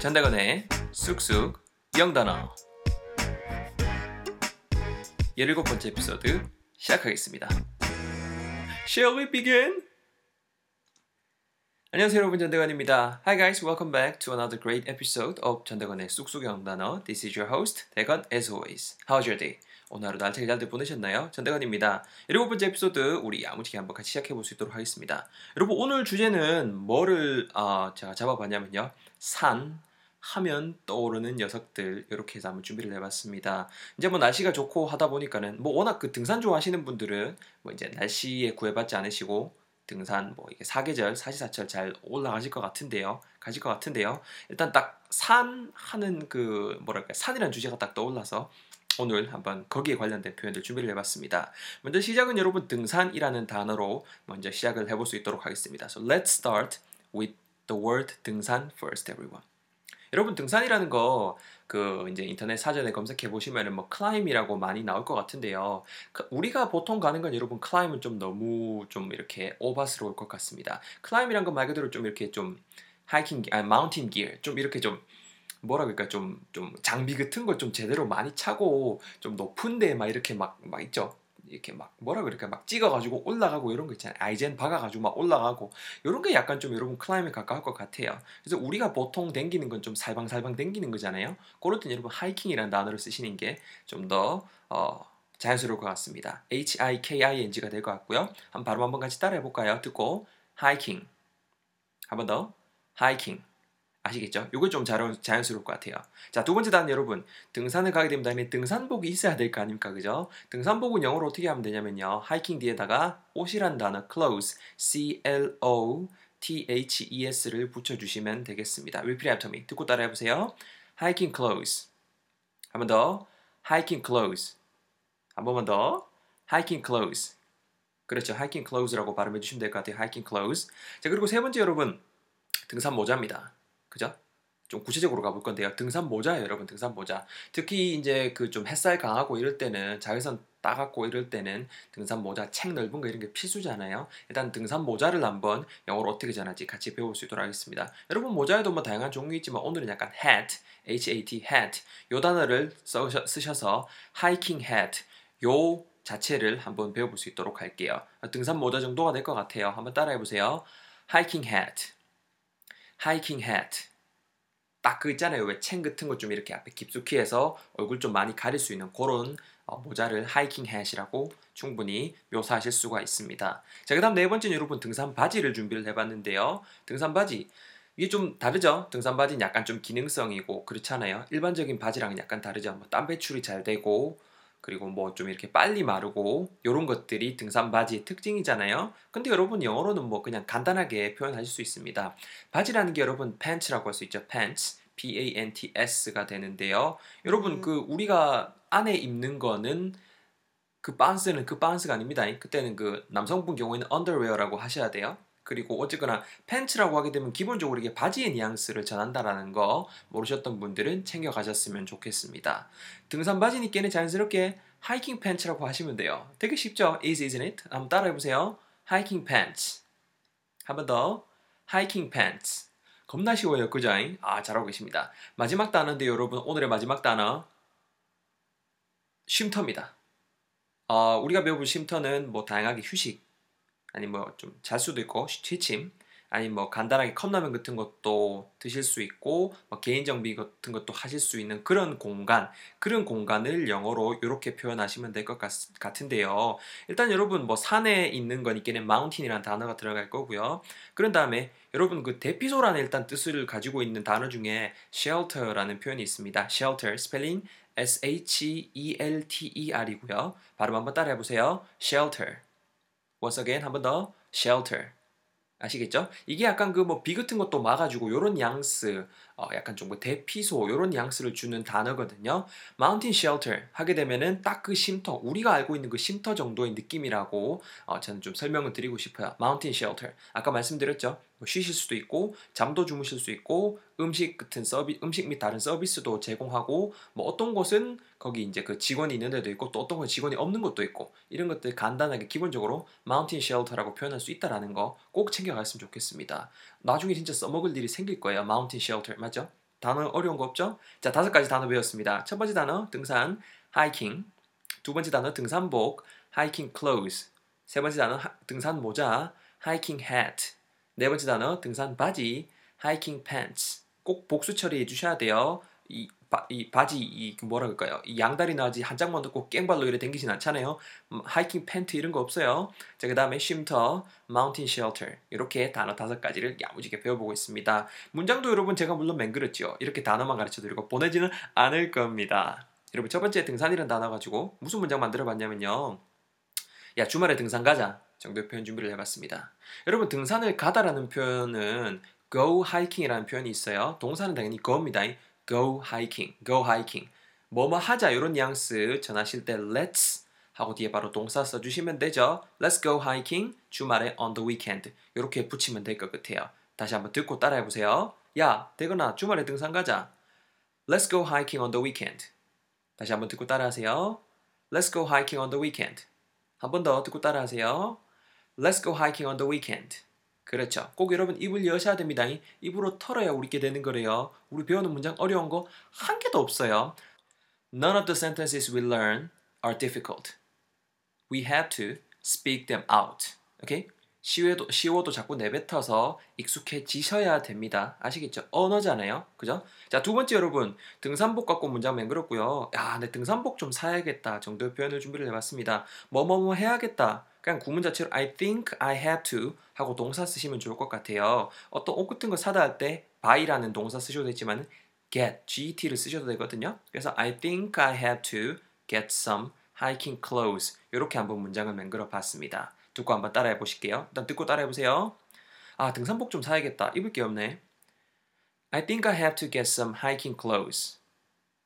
전대건의 쑥쑥 영단어 17번째 에피소드 시작하겠습니다. Shall we begin? 안녕하세요 여러분 전대건입니다. Hi guys, welcome back to another great episode of 전대건의 쑥쑥 영단어 This is your host, 대건 as always. How's your day? 오늘 하루 날차게 잘들 보내셨나요? 전대건입니다. 일곱 번째 에피소드 우리 야무지게 한번 같이 시작해 볼 수 있도록 하겠습니다. 여러분 오늘 주제는 뭐를 어, 제가 잡아봤냐면요. 산 하면 떠오르는 녀석들 이렇게 해서 한번 준비를 해봤습니다. 이제 뭐 날씨가 좋고 하다 보니까는 뭐 워낙 그 등산 좋아하시는 분들은 뭐 이제 날씨에 구애받지 않으시고 등산 뭐 이게 사계절 사시사철 잘 올라가실 것 같은데요. 가실 것 같은데요. 일단 딱 산 하는 그 뭐랄까 산이라는 주제가 딱 떠올라서 오늘 한번 거기에 관련된 표현들 준비를 해봤습니다. 먼저 시작은 여러분 등산이라는 단어로 먼저 시작을 해볼 수 있도록 하겠습니다. So let's start with the word 등산 first, everyone. 여러분 등산이라는 거 그 이제 인터넷 사전에 검색해 보시면은 뭐 climb이라고 많이 나올 것 같은데요. 그 우리가 보통 가는 건 여러분 climb은 좀 너무 좀 이렇게 오바스러울 것 같습니다. climb이란 건 말 그대로 좀 이렇게 좀 하이킹 아 mountain gear 좀 이렇게 좀 뭐라 그럴까 좀 좀 장비 같은 걸 좀 제대로 많이 차고 좀 높은데 막 이렇게 막 막 있죠. 이렇게 막 뭐라 그럴까 막 찍어가지고 올라가고 이런 거 있잖아요. 아이젠 박아가지고 막 올라가고 이런 게 약간 좀 여러분 클라임에 가까울 것 같아요. 그래서 우리가 보통 댕기는 건 좀 살방살방 댕기는 거잖아요. 그럴 땐 여러분 하이킹이라는 단어를 쓰시는 게 좀더 어, 자연스러울 것 같습니다. H-I-K-I-N-G가 될 것 같고요. 한번 바로 한번 같이 따라해 볼까요? 듣고 하이킹 한번더 하이킹 아시겠죠? 이거 좀 자연, 자연스러울 것 같아요. 자, 두 번째 단어 여러분. 등산을 가게 되면 당연히 등산복이 있어야 될 거 아닙니까? 그죠? 등산복은 영어로 어떻게 하면 되냐면요. 하이킹 뒤에다가 옷이란 단어 clothes, C-L-O-T-H-E-S를 붙여주시면 되겠습니다. Repeat after me. 듣고 따라해보세요. hiking clothes. 한 번 더. hiking clothes. 한 번만 더. hiking clothes. 그렇죠. hiking clothes라고 발음해 주시면 될 것 같아요. hiking clothes. 자, 그리고 세 번째 여러분. 등산 모자입니다. 그죠? 좀 구체적으로 가볼 건데요. 등산 모자예요, 여러분. 등산 모자. 특히 이제 그 좀 햇살 강하고 이럴 때는 자외선 따갑고 이럴 때는 등산 모자 책 넓은 거 이런 게 필수잖아요. 일단 등산 모자를 한번 영어로 어떻게 전하지 같이 배울 수 있도록 하겠습니다. 여러분 모자에도 뭐 다양한 종류 있지만 오늘은 약간 hat, H-A-T, hat 요 단어를 써셔, 쓰셔서 hiking hat 요 자체를 한번 배워볼 수 있도록 할게요. 등산 모자 정도가 될 것 같아요. 한번 따라해 보세요. hiking hat. 하이킹 hat. 딱 그 있잖아요. 왜 챙 같은 거좀 이렇게 앞에 깊숙이 해서 얼굴 좀 많이 가릴 수 있는 그런 어, 모자를 하이킹 hat이라고 충분히 묘사하실 수가 있습니다. 자 그 다음 네 번째는 여러분 등산 바지를 준비를 해봤는데요. 등산 바지. 이게 좀 다르죠? 등산 바지는 약간 좀 기능성이고 그렇잖아요. 일반적인 바지랑은 약간 다르죠. 뭐 땀 배출이 잘 되고 그리고 뭐 좀 이렇게 빨리 마르고 이런 것들이 등산 바지의 특징이잖아요. 근데 여러분 영어로는 뭐 그냥 간단하게 표현하실 수 있습니다. 바지라는 게 여러분 pants라고 할 수 있죠. pants, p-a-n-t-s가 되는데요. 여러분 그 우리가 안에 입는 거는 그 반스는 그 반스가 아닙니다. 그때는 그 남성분 경우에는 underwear라고 하셔야 돼요. 그리고 어쨌거나 팬츠라고 하게 되면 기본적으로 이게 바지의 뉘앙스를 전한다라는 거 모르셨던 분들은 챙겨 가셨으면 좋겠습니다. 등산 바지니께는 자연스럽게 하이킹 팬츠라고 하시면 돼요. 되게 쉽죠? Easy, isn't it? 한번 따라해 보세요. 하이킹 팬츠. 한 번 더. 하이킹 팬츠. 겁나 쉬워요, 그죠? 아, 잘하고 계십니다. 마지막 단어인데 여러분, 오늘의 마지막 단어 쉼터입니다. 어, 우리가 배워볼 쉼터는 뭐 다양하게 휴식, 아니 뭐 좀 잘 수도 있고 취침 아니 뭐 간단하게 컵라면 같은 것도 드실 수 있고 뭐 개인 정비 같은 것도 하실 수 있는 그런 공간 그런 공간을 영어로 이렇게 표현하시면 될 것 같은데요. 일단 여러분 뭐 산에 있는 거니까는 mountain이라는 단어가 들어갈 거고요. 그런 다음에 여러분 그 대피소라는 일단 뜻을 가지고 있는 단어 중에 shelter라는 표현이 있습니다. shelter 스펠링 S H E L T E R이고요. 발음 한번 따라해 보세요. shelter once again 한 번 더 shelter 아시겠죠? 이게 약간 그 뭐 비 같은 것도 막아주고 요런 양스 어 약간 좀 뭐 대피소 요런 양스를 주는 단어거든요. mountain shelter 하게 되면은 딱 그 쉼터 우리가 알고 있는 그 쉼터 정도의 느낌이라고 어 저는 좀 설명을 드리고 싶어요. mountain shelter 아까 말씀드렸죠. 뭐 쉬실 수도 있고 잠도 주무실 수 있고 음식 같은 서비 음식 및 다른 서비스도 제공하고 뭐 어떤 곳은 거기 이제 그 직원이 있는 데도 있고 또 어떤 건 직원이 없는 것도 있고 이런 것들 간단하게 기본적으로 mountain shelter라고 표현할 수 있다라는 거 꼭 챙겨갔으면 좋겠습니다. 나중에 진짜 써먹을 일이 생길 거예요. mountain shelter 맞죠? 단어 어려운 거 없죠? 자, 다섯 가지 단어 배웠습니다. 첫 번째 단어 등산, hiking. 두 번째 단어 등산복, hiking clothes. 세 번째 단어 하, 등산 모자, hiking hat. 네 번째 단어 등산 바지, hiking pants. 꼭 복수 처리해 주셔야 돼요. 이, 바, 이 바지 이 뭐라 그럴까요? 이 양다리 나지 한 짝만 듣고 깽발로 이래 댕기진 않잖아요. 음, 하이킹 팬트 이런 거 없어요. 자 그다음에 쉼터, 마운틴 쉘터 이렇게 단어 다섯 가지를 야무지게 배워보고 있습니다. 문장도 여러분 제가 물론 맹그렸죠. 이렇게 단어만 가르쳐드리고 보내지는 않을 겁니다. 여러분 첫 번째 등산이라는 단어 가지고 무슨 문장 만들어봤냐면요. 야 주말에 등산 가자 정도의 표현 준비를 해봤습니다. 여러분 등산을 가다라는 표현은 go hiking이라는 표현이 있어요. 동사는 당연히 go입니다. go hiking, go hiking. 뭐뭐 하자 이런 뉘앙스 전하실 때 let's 하고 뒤에 바로 동사 써주시면 되죠. Let's go hiking 주말에 on the weekend 이렇게 붙이면 될 것 같아요. 다시 한번 듣고 따라해 보세요. 야, 대건아 주말에 등산 가자. Let's go hiking on the weekend. 다시 한번 듣고 따라하세요. Let's go hiking on the weekend. 한 번 더 듣고 따라하세요. Let's go hiking on the weekend. 그렇죠. 꼭 여러분 입을 여셔야 됩니다. 입으로 털어야 우리게 되는 거래요. 우리 배우는 문장 어려운 거 한 개도 없어요. None of the sentences we learn are difficult. We have to speak them out. 오케이? 쉬워도, 쉬워도 자꾸 내뱉어서 익숙해지셔야 됩니다. 아시겠죠? 언어잖아요. 그죠? 자, 두 번째 여러분. 등산복 갖고 문장 맹그렇고요. 야, 내 등산복 좀 사야겠다. 정도의 표현을 준비를 해봤습니다. 뭐뭐뭐 해야겠다. 그냥 구문 자체로 I think I have to 하고 동사 쓰시면 좋을 것 같아요. 어떤 옷 같은 거 사다 할 때 buy라는 동사 쓰셔도 되지만 get, get를 쓰셔도 되거든요. 그래서 I think I have to get some hiking clothes 이렇게 한번 문장을 맹글어 봤습니다. 듣고 한번 따라해 보실게요. 일단 듣고 따라해 보세요. 아 등산복 좀 사야겠다. 입을 게 없네. I think I have to get some hiking clothes.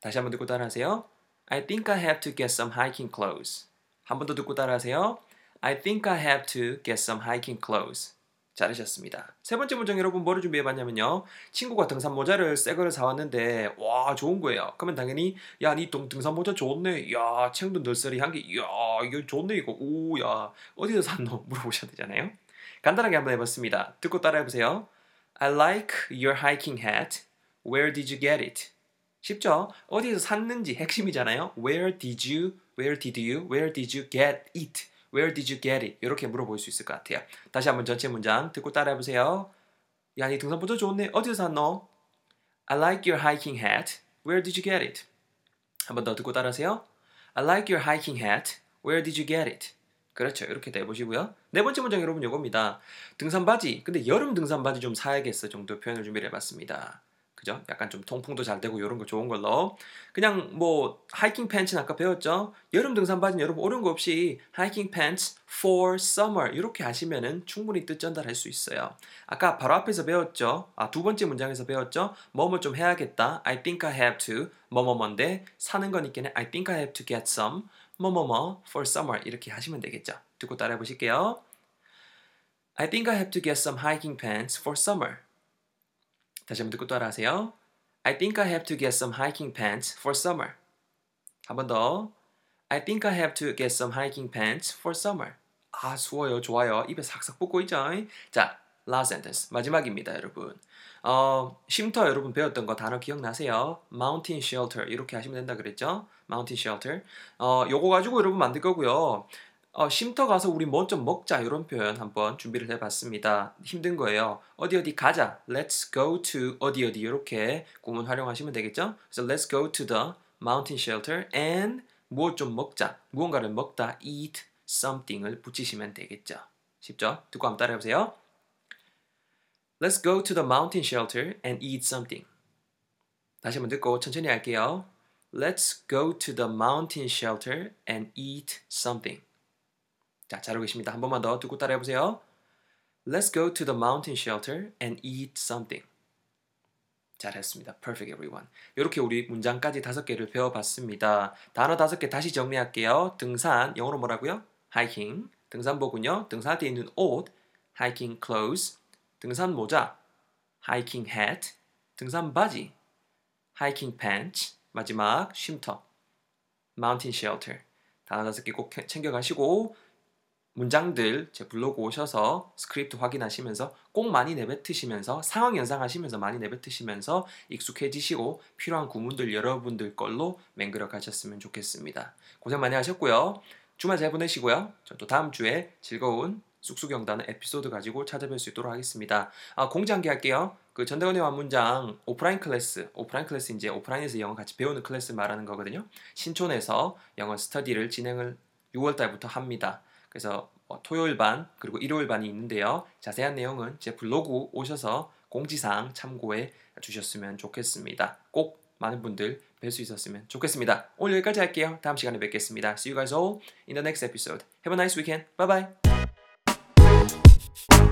다시 한번 듣고 따라하세요. I think I have to get some hiking clothes. 한 번 더 듣고 따라하세요. I think I have to get some hiking clothes. 잘하셨습니다. 세 번째 문장 여러분 뭐를 준비해봤냐면요. 친구가 등산 모자를 새 거를 사왔는데 와 좋은 거예요. 그러면 당연히 야니 등산 모자 좋네. 야 체형도 널널이 한게 야 이거 좋네 이거 오야 어디서 샀노 물어보셔야 되잖아요. 간단하게 한번 해봤습니다. 듣고 따라해보세요. I like your hiking hat. Where did you get it? 쉽죠? 어디서 샀는지 핵심이잖아요. Where did you? Where did you? Where did you get it? Where did you get it? 이렇게 물어볼 수 있을 것 같아요. 다시 한번 전체 문장 듣고 따라해 보세요. 야, 니 등산보다 좋네. 어디서 샀노? I like your hiking hat. Where did you get it? 한번 더 듣고 따라하세요. I like your hiking hat. Where did you get it? 그렇죠. 이렇게 돼보시고요. 네 번째 문장 여러분 요겁니다. 등산 바지. 근데 여름 등산 바지 좀 사야겠어 정도 표현을 준비를 해봤습니다. 그죠? 약간 좀 통풍도 잘 되고 이런 거 좋은 걸로 그냥 뭐 하이킹 팬츠는 아까 배웠죠? 여름 등산 바지는 여러분 어려운 거 없이 하이킹 팬츠 for summer 이렇게 하시면은 충분히 뜻 전달할 수 있어요. 아까 바로 앞에서 배웠죠? 아, 두 번째 문장에서 배웠죠? 뭐뭐 좀 해야겠다. I think I have to 뭐뭐뭔데 사는 거니까 I think I have to get some 뭐뭐뭐 for summer 이렇게 하시면 되겠죠. 듣고 따라해 보실게요. I think I have to get some hiking pants for summer. 다시 한번 듣고 따라하세요. I think I have to get some hiking pants for summer. 한 번 더. I think I have to get some hiking pants for summer. 아, 수어요. 좋아요. 입에 삭삭 붙고 있죠. 자, last sentence. 마지막입니다, 여러분. 어, 쉼터 여러분 배웠던 거 단어 기억나세요? mountain shelter 이렇게 하시면 된다 그랬죠? mountain shelter. 어, 요거 가지고 여러분 만들 거고요. 어, 쉼터 가서 우리 뭐 좀 먹자 이런 표현 한번 준비를 해봤습니다. 힘든 거예요. 어디 어디 가자. Let's go to 어디 어디 이렇게 구문 활용하시면 되겠죠? 그래서 let's go to the mountain shelter and 무엇 좀 먹자. 무언가를 먹다. eat something을 붙이시면 되겠죠. 쉽죠? 듣고 한번 따라해보세요. Let's go to the mountain shelter and eat something. 다시 한번 듣고 천천히 할게요. Let's go to the mountain shelter and eat something. 자, 잘하고 계십니다. 한 번만 더 듣고 따라해 보세요. Let's go to the mountain shelter and eat something. 잘했습니다. Perfect everyone. 이렇게 우리 문장까지 다섯 개를 배워봤습니다. 단어 다섯 개 다시 정리할게요. 등산, 영어로 뭐라고요? hiking. 등산복은요. 등산할 때 입는 옷, hiking clothes. 등산 모자, hiking hat. 등산 바지, hiking pants. 마지막 쉼터, mountain shelter. 단어 다섯 개 꼭 챙겨가시고 문장들 제 블로그 오셔서 스크립트 확인하시면서 꼭 많이 내뱉으시면서 상황 연상하시면서 많이 내뱉으시면서 익숙해지시고 필요한 구문들 여러분들 걸로 맹글어 가셨으면 좋겠습니다. 고생 많이 하셨고요. 주말 잘 보내시고요. 저 또 다음 주에 즐거운 쑥쑥영단의 에피소드 가지고 찾아뵐 수 있도록 하겠습니다. 아, 얘기 할게요. 그 전대건의 완문장 오프라인 클래스, 오프라인 클래스 이제 오프라인에서 영어 같이 배우는 클래스 말하는 거거든요. 신촌에서 영어 스터디를 진행을 6월 달부터 합니다. 그래서 어, 토요일 반 그리고 일요일 반이 있는데요. 자세한 내용은 제 블로그 오셔서 공지사항 참고해 주셨으면 좋겠습니다. 꼭 많은 분들 뵐 수 있었으면 좋겠습니다. 오늘 여기까지 할게요. 다음 시간에 뵙겠습니다. See you guys all in the next episode. Have a nice weekend. Bye bye.